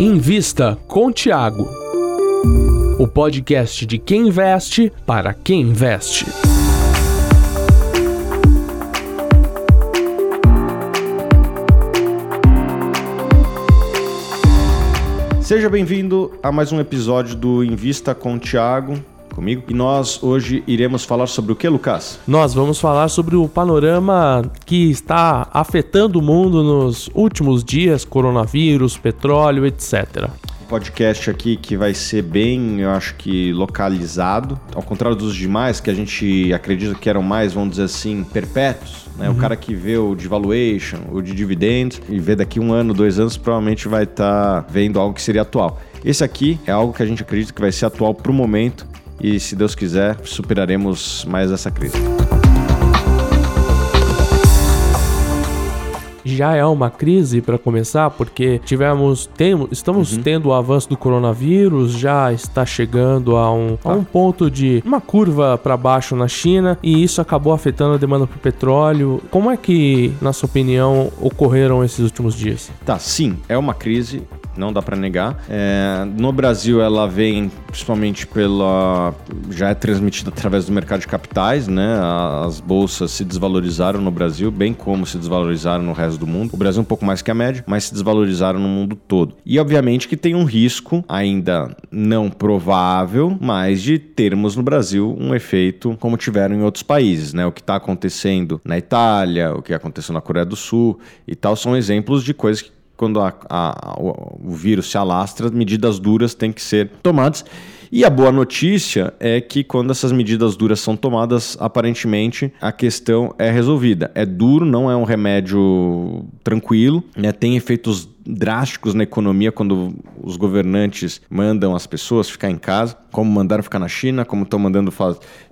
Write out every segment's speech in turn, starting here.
Invista com Tiago. O podcast de quem investe para quem investe. Seja bem-vindo a mais um episódio do Invista com Tiago comigo. E nós hoje iremos falar sobre o que, Lucas? Nós vamos falar sobre o panorama que está afetando o mundo nos últimos dias: coronavírus, petróleo, etc podcast aqui que vai ser bem, eu acho que localizado, ao contrário dos demais que a gente acredita que eram mais, vamos dizer assim, perpétuos. Né? Uhum. O cara que vê o de valuation, o de dividendos e vê daqui um ano, dois anos, provavelmente vai estar tá vendo algo que seria atual. Esse aqui é algo que a gente acredita que vai ser atual para o momento e, se Deus quiser, superaremos mais essa crise. Já é uma crise para começar, porque tivemos, temos, estamos uhum. tendo o avanço do coronavírus, já está chegando a um, tá. a um ponto de uma curva para baixo na China e isso acabou afetando a demanda por petróleo. Como é que, na sua opinião, ocorreram esses últimos dias? Tá, sim, é uma crise não dá para negar. É, no Brasil, ela vem principalmente pela. já é transmitida através do mercado de capitais, né? As bolsas se desvalorizaram no Brasil, bem como se desvalorizaram no resto do mundo. O Brasil um pouco mais que a média, mas se desvalorizaram no mundo todo. E obviamente que tem um risco ainda não provável, mas de termos no Brasil um efeito como tiveram em outros países, né? O que está acontecendo na Itália, o que aconteceu na Coreia do Sul e tal, são exemplos de coisas que quando a, a, o, o vírus se alastra, medidas duras têm que ser tomadas. E a boa notícia é que quando essas medidas duras são tomadas, aparentemente a questão é resolvida. É duro, não é um remédio tranquilo, né? tem efeitos drásticos na economia quando os governantes mandam as pessoas ficar em casa, como mandaram ficar na China, como estão mandando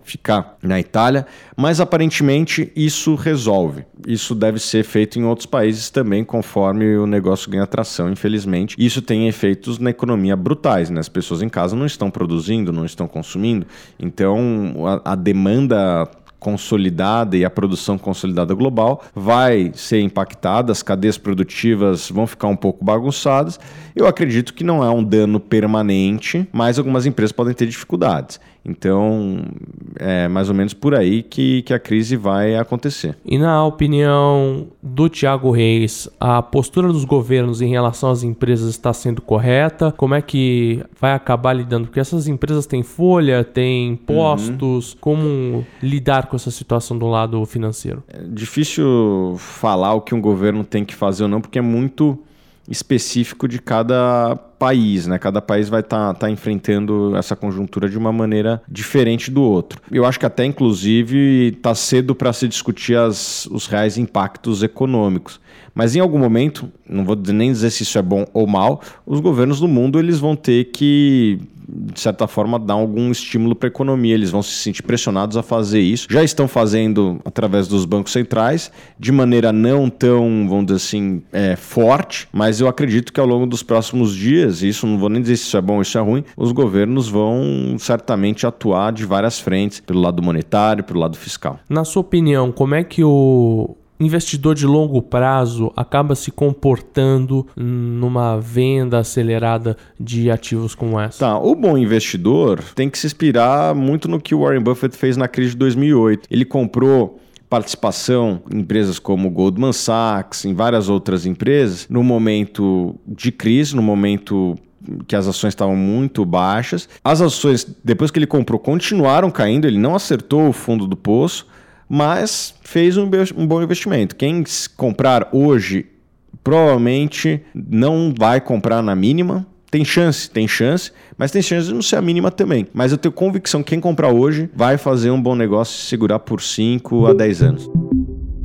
ficar na Itália, mas aparentemente isso resolve. Isso deve ser feito em outros países também, conforme o negócio ganha atração, infelizmente. Isso tem efeitos na economia brutais, né? As pessoas em casa não estão produzindo, não estão consumindo, então a, a demanda consolidada e a produção consolidada global vai ser impactada, as cadeias produtivas vão ficar um pouco bagunçadas. Eu acredito que não é um dano permanente, mas algumas empresas podem ter dificuldades. Então, é mais ou menos por aí que, que a crise vai acontecer. E na opinião do Tiago Reis, a postura dos governos em relação às empresas está sendo correta? Como é que vai acabar lidando? Porque essas empresas têm folha, têm impostos. Uhum. Como lidar com essa situação do lado financeiro? É difícil falar o que um governo tem que fazer ou não, porque é muito específico de cada país, né? Cada país vai estar tá, tá enfrentando essa conjuntura de uma maneira diferente do outro. Eu acho que até inclusive está cedo para se discutir as, os reais impactos econômicos. Mas em algum momento, não vou nem dizer se isso é bom ou mal, os governos do mundo eles vão ter que de certa forma, dar algum estímulo para a economia. Eles vão se sentir pressionados a fazer isso. Já estão fazendo através dos bancos centrais, de maneira não tão, vamos dizer assim, é, forte, mas eu acredito que ao longo dos próximos dias, isso não vou nem dizer se isso é bom ou isso é ruim, os governos vão certamente atuar de várias frentes, pelo lado monetário, pelo lado fiscal. Na sua opinião, como é que o investidor de longo prazo acaba se comportando numa venda acelerada de ativos como essa? Tá, o bom investidor tem que se inspirar muito no que o Warren Buffett fez na crise de 2008. Ele comprou participação em empresas como Goldman Sachs, em várias outras empresas, no momento de crise, no momento que as ações estavam muito baixas. As ações, depois que ele comprou, continuaram caindo, ele não acertou o fundo do poço mas fez um, um bom investimento. Quem comprar hoje provavelmente não vai comprar na mínima. Tem chance, tem chance, mas tem chance de não ser a mínima também. Mas eu tenho convicção que quem comprar hoje vai fazer um bom negócio e segurar por 5 a 10 anos.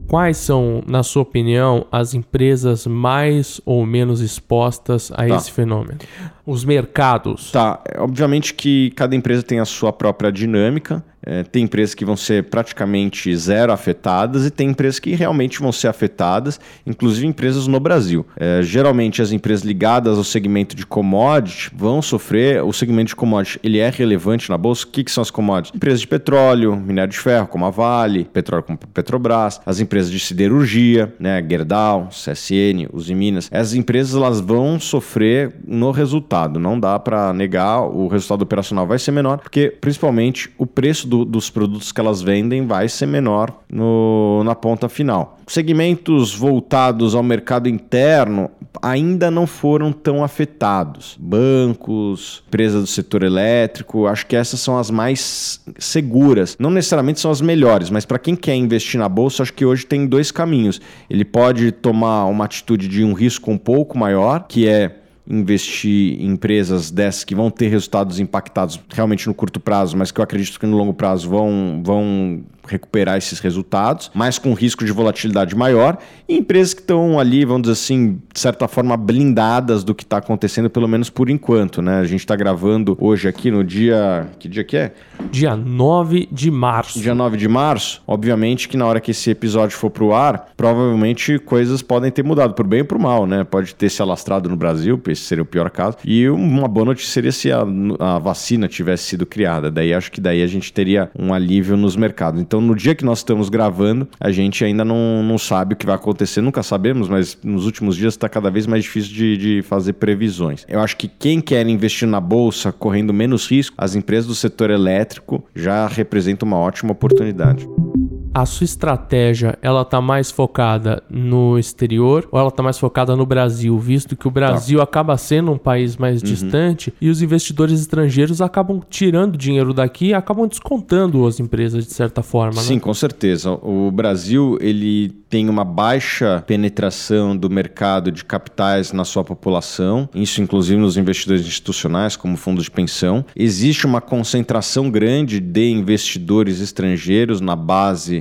Quais são, na sua opinião, as empresas mais ou menos expostas a tá. esse fenômeno? os mercados? Tá, obviamente que cada empresa tem a sua própria dinâmica. É, tem empresas que vão ser praticamente zero afetadas e tem empresas que realmente vão ser afetadas, inclusive empresas no Brasil. É, geralmente as empresas ligadas ao segmento de commodity vão sofrer. O segmento de commodity ele é relevante na bolsa. O que, que são as commodities? Empresas de petróleo, minério de ferro, como a Vale, petróleo como a Petrobras, as empresas de siderurgia, né, Gerdau, CSN, Uzi Minas. Essas empresas elas vão sofrer no resultado. Não dá para negar, o resultado operacional vai ser menor, porque principalmente o preço do, dos produtos que elas vendem vai ser menor no, na ponta final. Segmentos voltados ao mercado interno ainda não foram tão afetados. Bancos, empresas do setor elétrico, acho que essas são as mais seguras. Não necessariamente são as melhores, mas para quem quer investir na bolsa, acho que hoje tem dois caminhos. Ele pode tomar uma atitude de um risco um pouco maior, que é investir em empresas dessas que vão ter resultados impactados realmente no curto prazo, mas que eu acredito que no longo prazo vão, vão recuperar esses resultados, mas com risco de volatilidade maior, e empresas que estão ali, vamos dizer assim, de certa forma blindadas do que está acontecendo, pelo menos por enquanto, né? A gente está gravando hoje aqui no dia. Que dia que é? Dia 9 de março. Dia 9 de março. Obviamente que na hora que esse episódio for pro ar, provavelmente coisas podem ter mudado, por bem ou por mal, né? Pode ter se alastrado no Brasil, esse seria o pior caso. E uma boa notícia seria se a, a vacina tivesse sido criada. Daí acho que daí a gente teria um alívio nos mercados. Então, no dia que nós estamos gravando, a gente ainda não, não sabe o que vai acontecer, nunca sabemos, mas nos últimos dias está cada vez mais difícil de, de fazer previsões. Eu acho que quem quer investir na bolsa correndo menos risco, as empresas do setor elétrico já representam uma ótima oportunidade a sua estratégia ela tá mais focada no exterior ou ela tá mais focada no Brasil, visto que o Brasil tá. acaba sendo um país mais uhum. distante e os investidores estrangeiros acabam tirando dinheiro daqui e acabam descontando as empresas de certa forma, Sim, né? com certeza. O Brasil, ele tem uma baixa penetração do mercado de capitais na sua população, isso inclusive nos investidores institucionais, como fundos de pensão. Existe uma concentração grande de investidores estrangeiros na base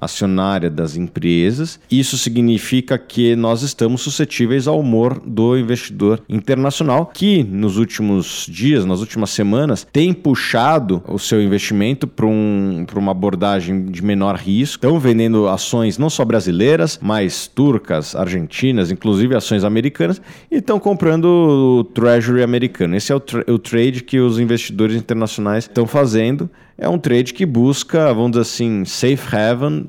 acionária das empresas. Isso significa que nós estamos suscetíveis ao humor do investidor internacional, que nos últimos dias, nas últimas semanas, tem puxado o seu investimento para um, uma abordagem de menor risco. Estão vendendo ações não só brasileiras, mas turcas, argentinas, inclusive ações americanas, e estão comprando o Treasury americano. Esse é o, tra o trade que os investidores internacionais estão fazendo é um trade que busca, vamos dizer assim, safe haven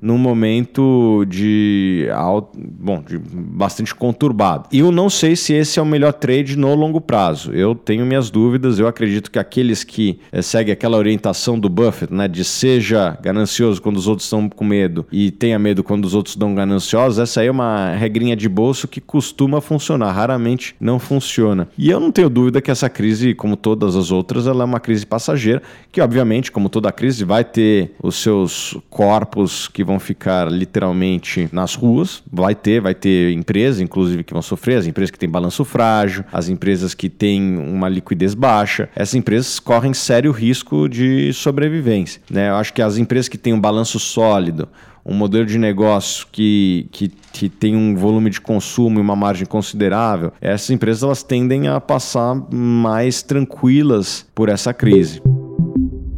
num momento de, bom, de bastante conturbado. E eu não sei se esse é o melhor trade no longo prazo. Eu tenho minhas dúvidas. Eu acredito que aqueles que é, seguem aquela orientação do Buffett, né, de seja ganancioso quando os outros estão com medo e tenha medo quando os outros estão gananciosos, essa aí é uma regrinha de bolso que costuma funcionar, raramente não funciona. E eu não tenho dúvida que essa crise, como todas as outras, ela é uma crise passageira, que obviamente, como toda crise, vai ter os seus corpos que vão ficar literalmente nas ruas. Vai ter, vai ter empresas, inclusive, que vão sofrer, as empresas que têm balanço frágil, as empresas que têm uma liquidez baixa. Essas empresas correm sério risco de sobrevivência. Né? Eu acho que as empresas que têm um balanço sólido, um modelo de negócio que, que, que, tem um volume de consumo e uma margem considerável, essas empresas elas tendem a passar mais tranquilas por essa crise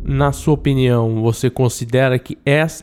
na sua opinião, você considera que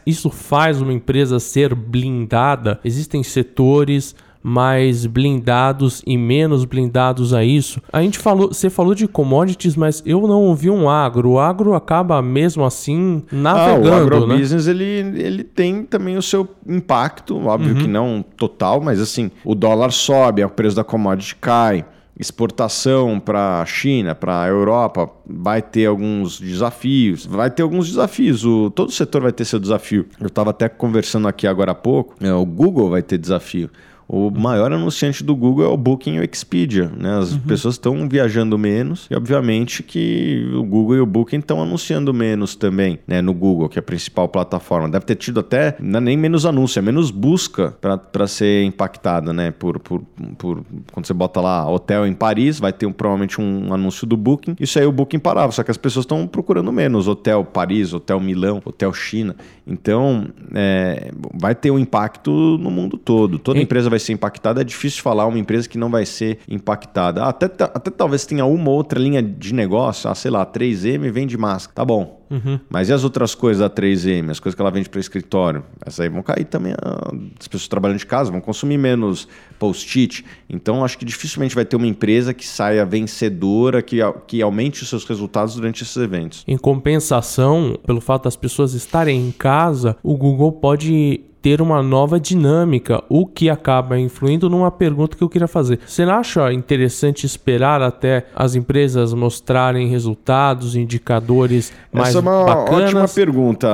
isso faz uma empresa ser blindada? Existem setores mais blindados e menos blindados a isso. A gente falou, você falou de commodities, mas eu não ouvi um agro. O agro acaba mesmo assim navegando, ah, o né? agrobusiness né? ele, ele tem também o seu impacto, óbvio uhum. que não total, mas assim, o dólar sobe, o preço da commodity cai exportação para a China, para a Europa, vai ter alguns desafios. Vai ter alguns desafios. O, todo setor vai ter seu desafio. Eu estava até conversando aqui agora há pouco. É, o Google vai ter desafio. O maior anunciante do Google é o Booking e o Expedia. Né? As uhum. pessoas estão viajando menos e, obviamente, que o Google e o Booking estão anunciando menos também né? no Google, que é a principal plataforma. Deve ter tido até é nem menos anúncio, é menos busca para ser impactada. Né? Por, por, por, quando você bota lá hotel em Paris, vai ter um, provavelmente um anúncio do Booking. Isso aí o Booking parava, só que as pessoas estão procurando menos. Hotel Paris, Hotel Milão, Hotel China. Então, é, vai ter um impacto no mundo todo. Toda empresa vai vai ser impactada, é difícil falar uma empresa que não vai ser impactada. Até, até talvez tenha uma outra linha de negócio, ah, sei lá, 3M vende máscara. Tá bom. Uhum. Mas e as outras coisas da 3M, as coisas que ela vende para escritório? Essas aí vão cair também. Ah, as pessoas trabalhando de casa vão consumir menos post-it. Então, acho que dificilmente vai ter uma empresa que saia vencedora, que, que aumente os seus resultados durante esses eventos. Em compensação, pelo fato das pessoas estarem em casa, o Google pode ter uma nova dinâmica, o que acaba influindo numa pergunta que eu queria fazer. Você não acha interessante esperar até as empresas mostrarem resultados, indicadores mais Essa é uma bacanas? ótima pergunta.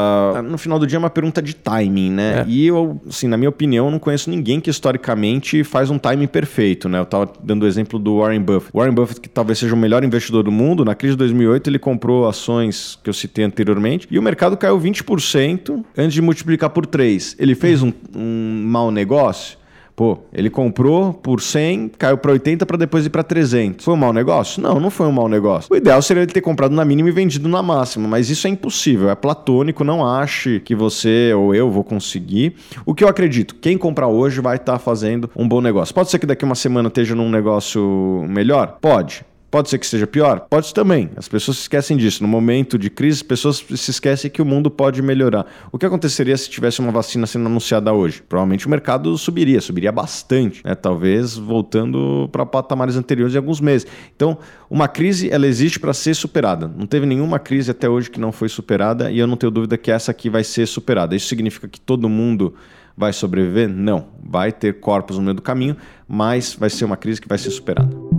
No final do dia é uma pergunta de timing, né? É. E eu, assim, na minha opinião, não conheço ninguém que historicamente faz um timing perfeito, né? Eu estava dando o exemplo do Warren Buffett. Warren Buffett, que talvez seja o melhor investidor do mundo, na crise de 2008 ele comprou ações que eu citei anteriormente e o mercado caiu 20% antes de multiplicar por 3. Ele fez um, um mau negócio? Pô, ele comprou por 100, caiu para 80 para depois ir para 300. Foi um mau negócio? Não, não foi um mau negócio. O ideal seria ele ter comprado na mínima e vendido na máxima, mas isso é impossível, é platônico, não ache que você ou eu vou conseguir. O que eu acredito, quem comprar hoje vai estar tá fazendo um bom negócio. Pode ser que daqui uma semana esteja num negócio melhor? Pode. Pode ser que seja pior? Pode também. As pessoas se esquecem disso. No momento de crise, as pessoas se esquecem que o mundo pode melhorar. O que aconteceria se tivesse uma vacina sendo anunciada hoje? Provavelmente o mercado subiria, subiria bastante, né? talvez voltando para patamares anteriores de alguns meses. Então, uma crise ela existe para ser superada. Não teve nenhuma crise até hoje que não foi superada e eu não tenho dúvida que essa aqui vai ser superada. Isso significa que todo mundo vai sobreviver? Não. Vai ter corpos no meio do caminho, mas vai ser uma crise que vai ser superada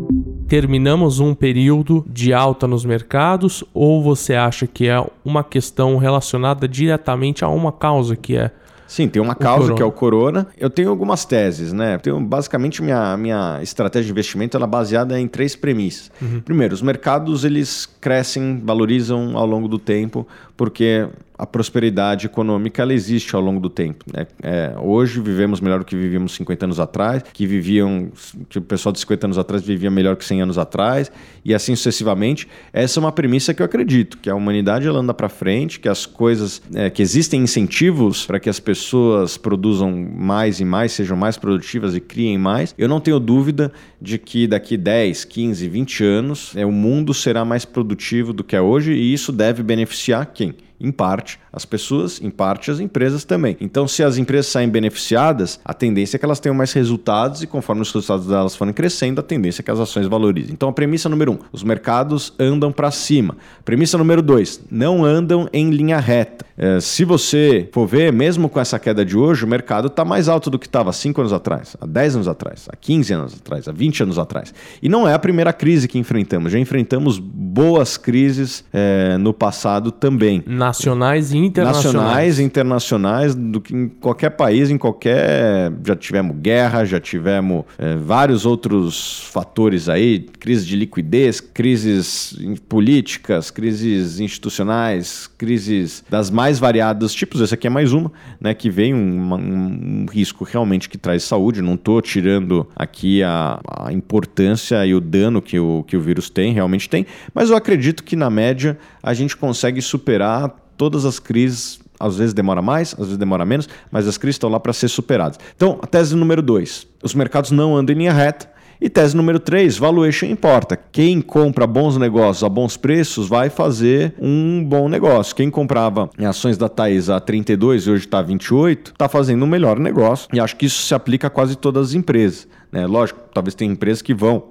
terminamos um período de alta nos mercados ou você acha que é uma questão relacionada diretamente a uma causa que é Sim, tem uma causa que é o corona. Eu tenho algumas teses, né? tenho basicamente minha minha estratégia de investimento ela é baseada em três premissas. Uhum. Primeiro, os mercados eles crescem, valorizam ao longo do tempo, porque a prosperidade econômica ela existe ao longo do tempo. Né? É, hoje vivemos melhor do que vivíamos 50 anos atrás, que viviam, que o pessoal de 50 anos atrás vivia melhor que 100 anos atrás, e assim sucessivamente. Essa é uma premissa que eu acredito, que a humanidade ela anda para frente, que as coisas, é, que existem incentivos para que as pessoas produzam mais e mais, sejam mais produtivas e criem mais. Eu não tenho dúvida de que daqui 10, 15, 20 anos é, o mundo será mais produtivo do que é hoje, e isso deve beneficiar quem? mean, em parte as pessoas, em parte as empresas também. Então, se as empresas saem beneficiadas, a tendência é que elas tenham mais resultados e conforme os resultados delas forem crescendo, a tendência é que as ações valorizem. Então, a premissa número um, os mercados andam para cima. Premissa número dois, não andam em linha reta. É, se você for ver, mesmo com essa queda de hoje, o mercado está mais alto do que estava há 5 anos atrás, há 10 anos atrás, há 15 anos atrás, há 20 anos atrás. E não é a primeira crise que enfrentamos, já enfrentamos boas crises é, no passado também. Na Nacionais e internacionais. Nacionais e internacionais, do que em qualquer país, em qualquer. Já tivemos guerra, já tivemos é, vários outros fatores aí, crise de liquidez, crises políticas, crises institucionais, crises das mais variados tipos. Essa aqui é mais uma, né? Que vem um, um risco realmente que traz saúde. Não estou tirando aqui a, a importância e o dano que o, que o vírus tem, realmente tem, mas eu acredito que na média a gente consegue superar todas as crises, às vezes demora mais, às vezes demora menos, mas as crises estão lá para ser superadas. Então, a tese número dois: os mercados não andam em linha reta. E tese número 3, valuation importa. Quem compra bons negócios a bons preços vai fazer um bom negócio. Quem comprava ações da Thais a 32 e hoje está a 28, está fazendo um melhor negócio. E acho que isso se aplica a quase todas as empresas. Né? Lógico, talvez tenha empresas que vão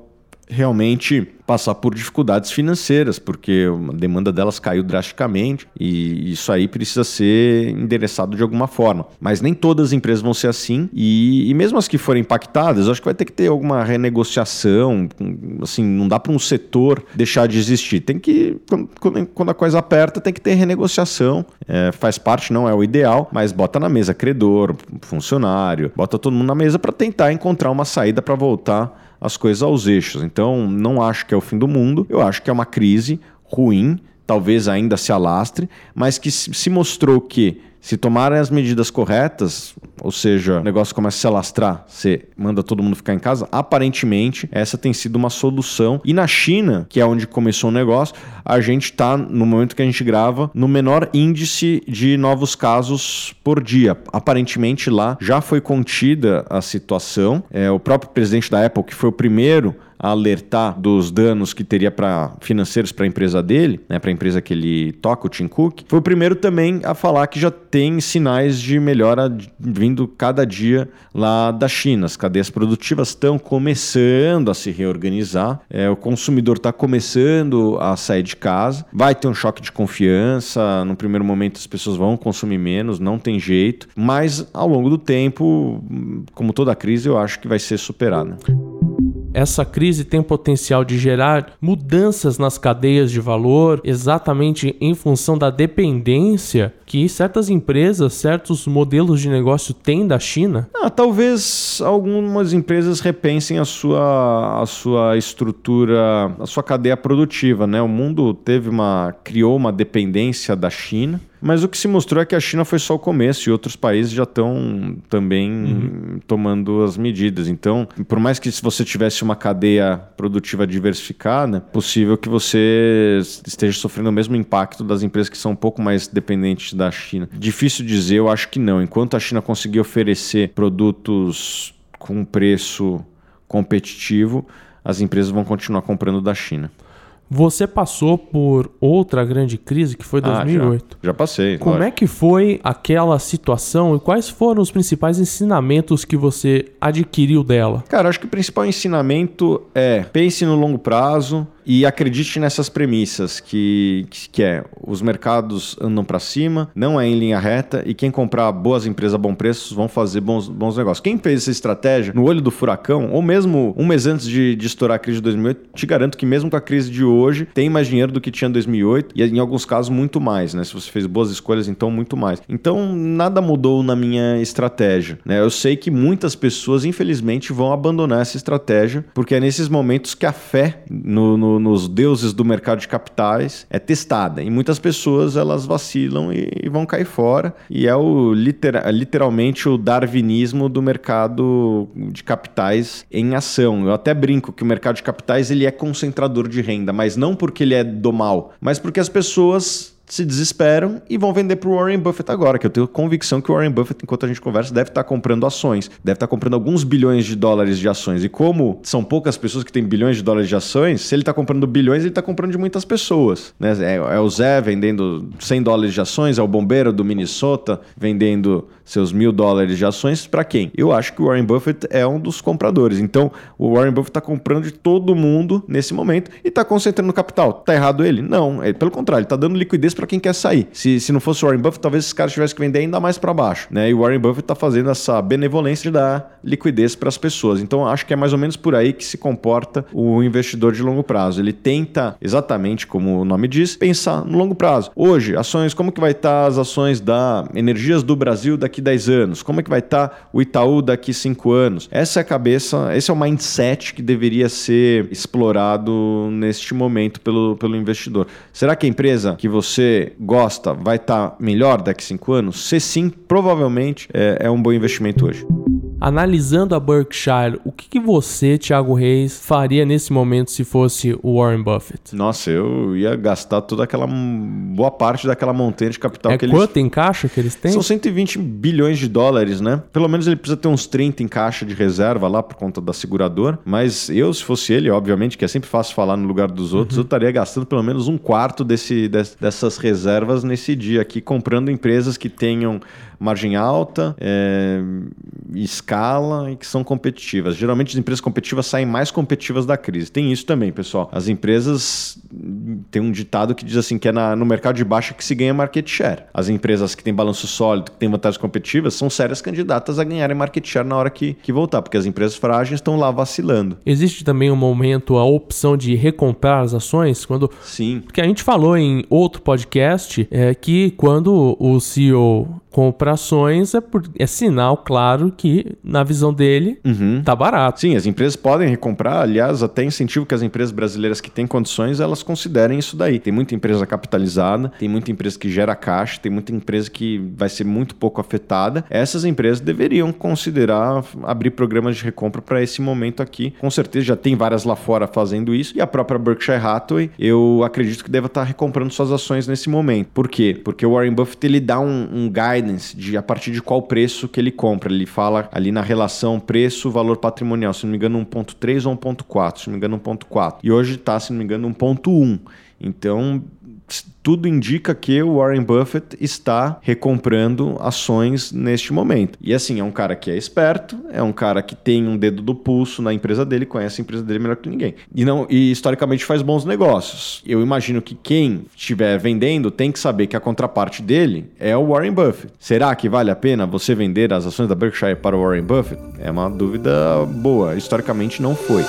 realmente passar por dificuldades financeiras, porque a demanda delas caiu drasticamente e isso aí precisa ser endereçado de alguma forma. Mas nem todas as empresas vão ser assim e, e mesmo as que forem impactadas, acho que vai ter que ter alguma renegociação. Assim, não dá para um setor deixar de existir. Tem que, quando, quando a coisa aperta, tem que ter renegociação. É, faz parte, não é o ideal, mas bota na mesa credor, funcionário, bota todo mundo na mesa para tentar encontrar uma saída para voltar as coisas aos eixos. Então, não acho que é o fim do mundo, eu acho que é uma crise ruim, talvez ainda se alastre, mas que se mostrou que se tomarem as medidas corretas, ou seja, o negócio começa a se alastrar, você manda todo mundo ficar em casa, aparentemente essa tem sido uma solução. E na China, que é onde começou o negócio, a gente está, no momento que a gente grava, no menor índice de novos casos por dia. Aparentemente lá já foi contida a situação. É, o próprio presidente da Apple, que foi o primeiro a alertar dos danos que teria para financeiros para a empresa dele, né, para a empresa que ele toca, o Tim Cook, foi o primeiro também a falar que já tem sinais de melhora vindo cada dia lá da China. As cadeias produtivas estão começando a se reorganizar, é, o consumidor está começando a sair de casa, vai ter um choque de confiança. No primeiro momento as pessoas vão consumir menos, não tem jeito, mas ao longo do tempo, como toda crise, eu acho que vai ser superada. Essa crise tem potencial de gerar mudanças nas cadeias de valor, exatamente em função da dependência que certas empresas, certos modelos de negócio têm da China? Ah, talvez algumas empresas repensem a sua, a sua estrutura, a sua cadeia produtiva, né? O mundo teve uma criou uma dependência da China mas o que se mostrou é que a China foi só o começo e outros países já estão também uhum. tomando as medidas. Então, por mais que se você tivesse uma cadeia produtiva diversificada, é possível que você esteja sofrendo o mesmo impacto das empresas que são um pouco mais dependentes da China. Difícil dizer, eu acho que não. Enquanto a China conseguir oferecer produtos com preço competitivo, as empresas vão continuar comprando da China. Você passou por outra grande crise que foi 2008. Ah, já, já, passei. Como lógico. é que foi aquela situação e quais foram os principais ensinamentos que você adquiriu dela? Cara, acho que o principal ensinamento é pense no longo prazo, e acredite nessas premissas que, que é os mercados andam para cima, não é em linha reta e quem comprar boas empresas a bom preço vão fazer bons, bons negócios. Quem fez essa estratégia no olho do furacão, ou mesmo um mês antes de, de estourar a crise de 2008, te garanto que mesmo com a crise de hoje, tem mais dinheiro do que tinha em 2008 e em alguns casos muito mais, né? Se você fez boas escolhas, então muito mais. Então nada mudou na minha estratégia, né? Eu sei que muitas pessoas, infelizmente, vão abandonar essa estratégia porque é nesses momentos que a fé no, no nos deuses do mercado de capitais é testada. E muitas pessoas elas vacilam e, e vão cair fora. E é o literal, literalmente o darwinismo do mercado de capitais em ação. Eu até brinco que o mercado de capitais ele é concentrador de renda, mas não porque ele é do mal, mas porque as pessoas se desesperam e vão vender para o Warren Buffett agora, que eu tenho convicção que o Warren Buffett, enquanto a gente conversa, deve estar tá comprando ações, deve estar tá comprando alguns bilhões de dólares de ações. E como são poucas pessoas que têm bilhões de dólares de ações, se ele está comprando bilhões, ele está comprando de muitas pessoas. Né? É, é, o Zé vendendo 100 dólares de ações, é o bombeiro do Minnesota vendendo seus mil dólares de ações para quem? Eu acho que o Warren Buffett é um dos compradores. Então, o Warren Buffett está comprando de todo mundo nesse momento e está concentrando capital. Tá errado ele? Não. É, pelo contrário, está dando liquidez para quem quer sair. Se, se não fosse o Warren Buffett, talvez esses caras tivessem que vender ainda mais para baixo. Né? E o Warren Buffett está fazendo essa benevolência de dar liquidez para as pessoas. Então, acho que é mais ou menos por aí que se comporta o investidor de longo prazo. Ele tenta, exatamente como o nome diz, pensar no longo prazo. Hoje, ações, como que vai estar as ações da Energias do Brasil daqui 10 anos? Como é que vai estar o Itaú daqui 5 anos? Essa é a cabeça, esse é o mindset que deveria ser explorado neste momento pelo, pelo investidor. Será que a empresa que você gosta vai estar melhor daqui 5 anos? Se sim, provavelmente é, é um bom investimento hoje. Analisando a Berkshire, o que, que, você, Thiago Reis, faria nesse momento se fosse o Warren Buffett? Nossa, eu ia gastar toda aquela boa parte daquela montanha de capital é que eles. Quanto em caixa que eles têm? São 120 bilhões de dólares, né? Pelo menos ele precisa ter uns 30 em caixa de reserva lá por conta da seguradora. Mas eu, se fosse ele, obviamente, que é sempre fácil falar no lugar dos outros, uhum. eu estaria gastando pelo menos um quarto desse, dessas reservas nesse dia aqui, comprando empresas que tenham margem alta, é, escala e que são competitivas. Geralmente as empresas competitivas saem mais competitivas da crise. Tem isso também, pessoal. As empresas tem um ditado que diz assim que é na, no mercado de baixa que se ganha market share. As empresas que têm balanço sólido, que têm vantagens competitivas, são sérias candidatas a ganharem market share na hora que, que voltar, porque as empresas frágeis estão lá vacilando. Existe também um momento a opção de recomprar as ações quando Sim. Porque a gente falou em outro podcast é que quando o CEO compra ações é, por, é sinal claro que, na visão dele, uhum. tá barato. Sim, as empresas podem recomprar. Aliás, até incentivo que as empresas brasileiras que têm condições, elas considerem isso daí. Tem muita empresa capitalizada, tem muita empresa que gera caixa, tem muita empresa que vai ser muito pouco afetada. Essas empresas deveriam considerar abrir programas de recompra para esse momento aqui. Com certeza já tem várias lá fora fazendo isso e a própria Berkshire Hathaway, eu acredito que deva estar recomprando suas ações nesse momento. Por quê? Porque o Warren Buffett ele dá um, um guidance de a partir de qual preço que ele compra. Ele fala ali na relação preço-valor patrimonial, se não me engano 1.3 ou 1.4, se não me engano 1.4. E hoje está, se não me engano, 1.1. Então, tudo indica que o Warren Buffett está recomprando ações neste momento. E assim, é um cara que é esperto, é um cara que tem um dedo do pulso na empresa dele, conhece a empresa dele melhor que ninguém. E não e historicamente faz bons negócios. Eu imagino que quem estiver vendendo tem que saber que a contraparte dele é o Warren Buffett. Será que vale a pena você vender as ações da Berkshire para o Warren Buffett? É uma dúvida boa. Historicamente não foi.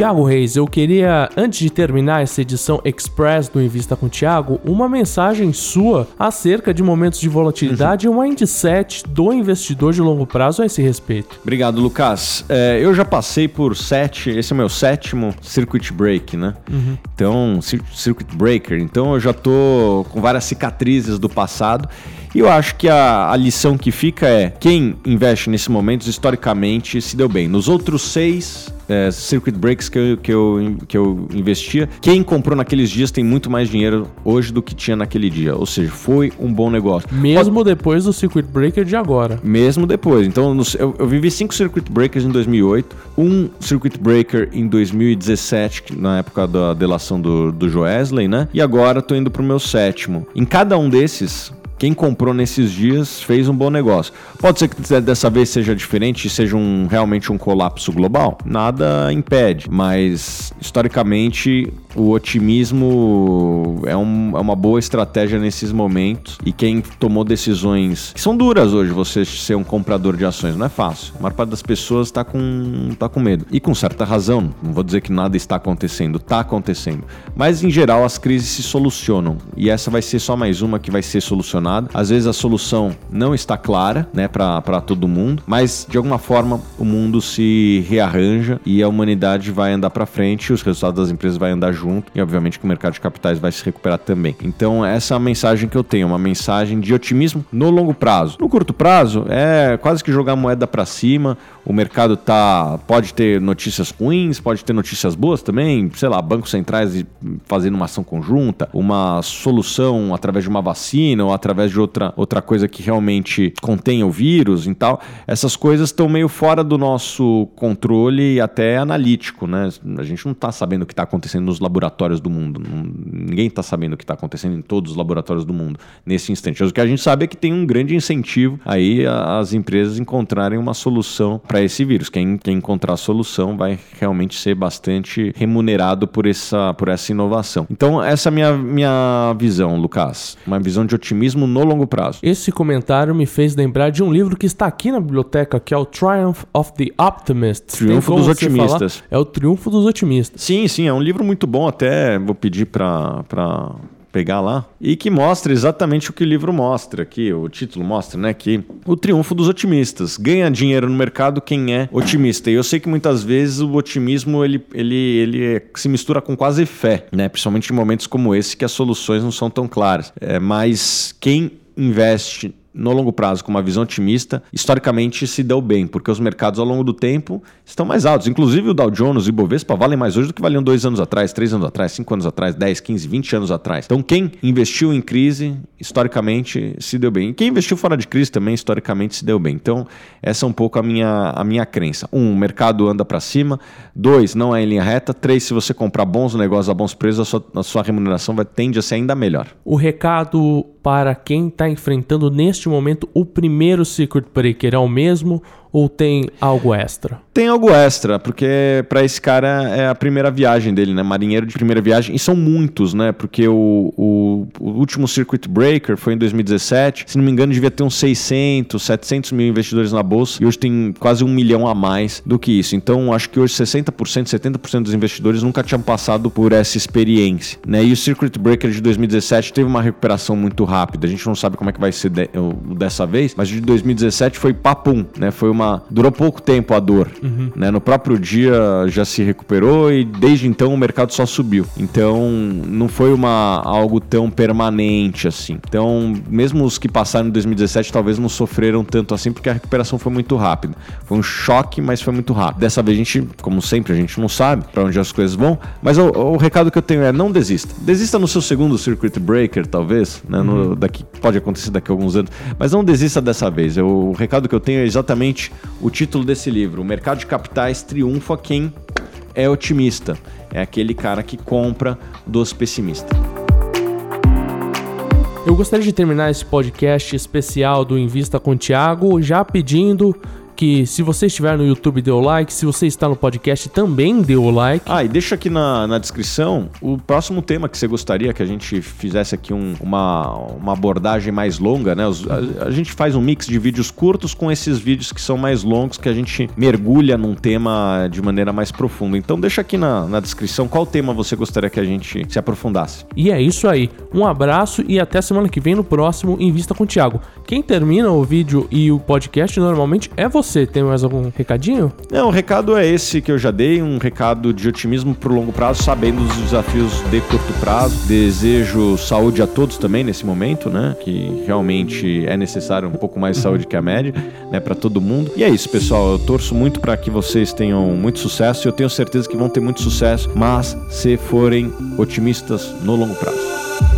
Tiago Reis, eu queria, antes de terminar essa edição Express do Invista com Tiago, uma mensagem sua acerca de momentos de volatilidade uhum. e um mindset do investidor de longo prazo a esse respeito. Obrigado, Lucas. É, eu já passei por sete, esse é o meu sétimo circuit break, né? Uhum. Então, circuit breaker. Então eu já tô com várias cicatrizes do passado. E eu acho que a, a lição que fica é: quem investe nesse momento, historicamente, se deu bem. Nos outros seis é, circuit breaks que eu, que, eu, que eu investia, quem comprou naqueles dias tem muito mais dinheiro hoje do que tinha naquele dia. Ou seja, foi um bom negócio. Mesmo Pode... depois do circuit breaker de agora. Mesmo depois. Então, eu, eu vivi cinco circuit breakers em 2008, um circuit breaker em 2017, na época da delação do, do Joesley, né? E agora tô indo pro meu sétimo. Em cada um desses, quem comprou nesses dias fez um bom negócio. Pode ser que dessa vez seja diferente, seja um, realmente um colapso global. Nada impede, mas historicamente o otimismo é, um, é, uma boa estratégia nesses momentos. E quem tomou decisões que são duras hoje, você ser um comprador de ações, não é fácil. A maior parte das pessoas está com, tá com medo. E com certa razão, não vou dizer que nada está acontecendo, está acontecendo. Mas em geral as crises se solucionam. E essa vai ser só mais uma que vai ser solucionada. Às vezes a solução não está clara, né, para todo mundo, mas de alguma forma o mundo se rearranja e a humanidade vai andar para frente, os resultados das empresas vai andar junto e obviamente que o mercado de capitais vai se recuperar também. Então essa é a mensagem que eu tenho, uma mensagem de otimismo no longo prazo. No curto prazo é quase que jogar a moeda para cima. O mercado tá pode ter notícias ruins, pode ter notícias boas também, sei lá, bancos centrais fazendo uma ação conjunta, uma solução através de uma vacina ou através de outra, outra coisa que realmente contenha o vírus e tal, essas coisas estão meio fora do nosso controle até analítico, né? A gente não está sabendo o que está acontecendo nos laboratórios do mundo. ninguém está sabendo o que está acontecendo em todos os laboratórios do mundo nesse instante. O que a gente sabe é que tem um grande incentivo aí as empresas encontrarem uma solução para esse vírus. Quem, quem encontrar a solução vai realmente ser bastante remunerado por essa, por essa inovação. Então, essa é a minha, minha visão, Lucas. Uma visão de otimismo no longo prazo. Esse comentário me fez lembrar de um livro que está aqui na biblioteca, que é o Triumph of the Optimist. Triunfo dos Otimistas. Falar? É o Triunfo dos Otimistas. Sim, sim, é um livro muito bom, até vou pedir para pegar lá, e que mostra exatamente o que o livro mostra, que o título mostra, né, que o triunfo dos otimistas. Ganha dinheiro no mercado quem é otimista. E eu sei que muitas vezes o otimismo ele, ele, ele se mistura com quase fé, né, principalmente em momentos como esse que as soluções não são tão claras. É, mas quem investe no longo prazo, com uma visão otimista, historicamente se deu bem, porque os mercados ao longo do tempo estão mais altos. Inclusive o Dow Jones e o Bovespa valem mais hoje do que valiam dois anos atrás, três anos atrás, cinco anos atrás, 10, 15, 20 anos atrás. Então quem investiu em crise, historicamente se deu bem. E quem investiu fora de crise também, historicamente se deu bem. Então essa é um pouco a minha, a minha crença. Um, o mercado anda para cima. Dois, não é em linha reta. Três, se você comprar bons negócios a bons preços, a sua, a sua remuneração vai, tende a ser ainda melhor. O recado para quem está enfrentando neste momento o primeiro circuit breaker é o mesmo ou tem algo extra? Tem algo extra, porque para esse cara é a primeira viagem dele, né? Marinheiro de primeira viagem. E são muitos, né? Porque o, o, o, último Circuit Breaker foi em 2017. Se não me engano, devia ter uns 600, 700 mil investidores na bolsa. E hoje tem quase um milhão a mais do que isso. Então, acho que hoje 60%, 70% dos investidores nunca tinham passado por essa experiência, né? E o Circuit Breaker de 2017 teve uma recuperação muito rápida. A gente não sabe como é que vai ser de, dessa vez, mas de 2017 foi papum, né? Foi uma uma. Durou pouco tempo a dor. Uhum. Né? No próprio dia já se recuperou e desde então o mercado só subiu. Então não foi uma, algo tão permanente assim. Então, mesmo os que passaram em 2017 talvez não sofreram tanto assim, porque a recuperação foi muito rápida. Foi um choque, mas foi muito rápido. Dessa vez a gente, como sempre, a gente não sabe para onde as coisas vão, mas o, o, recado que eu tenho é não desista. Desista no seu segundo circuit breaker, talvez, né? No, uhum. daqui, pode acontecer daqui a alguns anos, mas não desista dessa vez. Eu, o recado que eu tenho é exatamente o título desse livro: O Mercado de Capitais triunfa quem é otimista. É aquele cara que compra dos pessimistas. Eu gostaria de terminar esse podcast especial do Invista com o Thiago já pedindo que se você estiver no YouTube, dê o like. Se você está no podcast, também dê o like. Ah, e deixa aqui na, na descrição o próximo tema que você gostaria que a gente fizesse aqui um, uma, uma abordagem mais longa, né? Os, a, a, gente faz um mix de vídeos curtos com esses vídeos que são mais longos, que a gente mergulha num tema de maneira mais profunda. Então deixa aqui na, na descrição qual tema você gostaria que a gente se aprofundasse. E é isso aí. Um abraço e até semana que vem no próximo Invista com o Thiago. Quem termina o vídeo e o podcast normalmente é você tem mais algum recadinho? Não, o recado é esse que eu já dei, um recado de otimismo pro longo prazo, sabendo dos desafios de curto prazo. Desejo saúde a todos também nesse momento, né? Que realmente é necessário um pouco mais de saúde que a média, né, para todo mundo. E é isso, pessoal. Eu torço muito para que vocês tenham muito sucesso. Eu tenho certeza que vão ter muito sucesso, mas se forem otimistas no longo prazo.